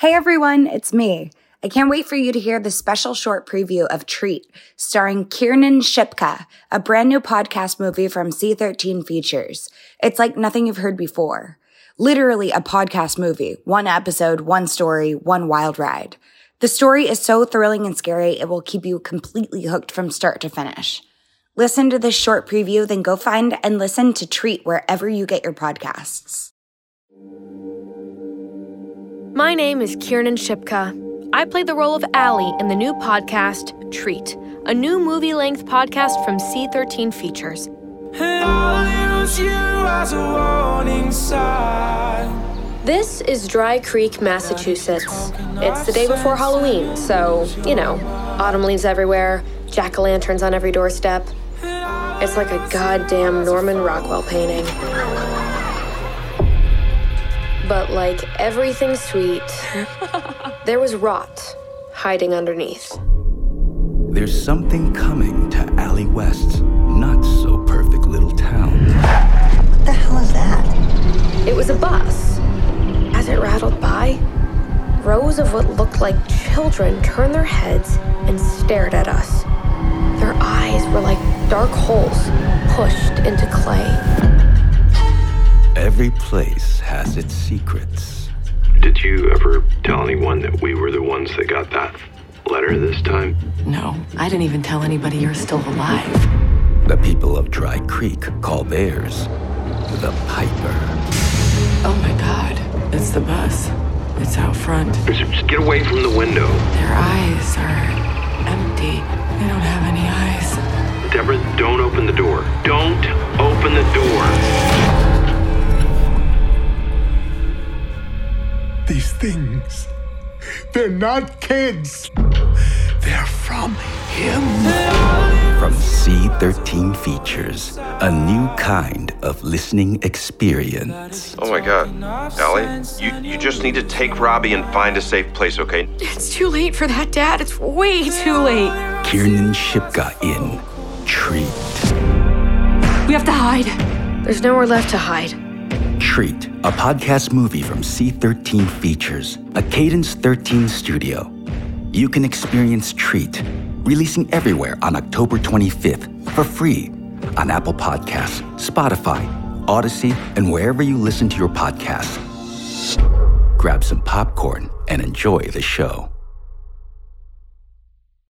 Hey everyone, it's me. I can't wait for you to hear the special short preview of Treat, starring Kiernan Shipka, a brand new podcast movie from C13 Features. It's like nothing you've heard before. Literally a podcast movie, one episode, one story, one wild ride. The story is so thrilling and scary, it will keep you completely hooked from start to finish. Listen to this short preview, then go find and listen to Treat wherever you get your podcasts. My name is Kiernan Shipka. I play the role of Allie in the new podcast, Treat, a new movie length podcast from C13 Features. This is Dry Creek, Massachusetts. It's the day before Halloween, so, you know, autumn leaves everywhere, jack o' lanterns on every doorstep. It's like a goddamn Norman Rockwell painting. But like everything sweet, there was rot hiding underneath. There's something coming to Allie West's not so perfect little town. What the hell is that? It was a bus. As it rattled by, rows of what looked like children turned their heads and stared at us. Their eyes were like dark holes pushed into clay. Every place has its secrets. Did you ever tell anyone that we were the ones that got that letter this time? No, I didn't even tell anybody you're still alive. The people of Dry Creek call theirs the Piper. Oh my god, it's the bus. It's out front. Just get away from the window. Their eyes are empty. They don't have any eyes. Deborah, don't open the door. Don't open the door. Things, they're not kids. They're from him. From C13 Features, a new kind of listening experience. Oh my god. Allie, you, you just need to take Robbie and find a safe place, okay? It's too late for that, Dad. It's way too late. Kiernan Shipka in Treat. We have to hide. There's nowhere left to hide. Treat, a podcast movie from C13 Features, a Cadence 13 studio. You can experience Treat, releasing everywhere on October 25th for free on Apple Podcasts, Spotify, Odyssey, and wherever you listen to your podcasts. Grab some popcorn and enjoy the show.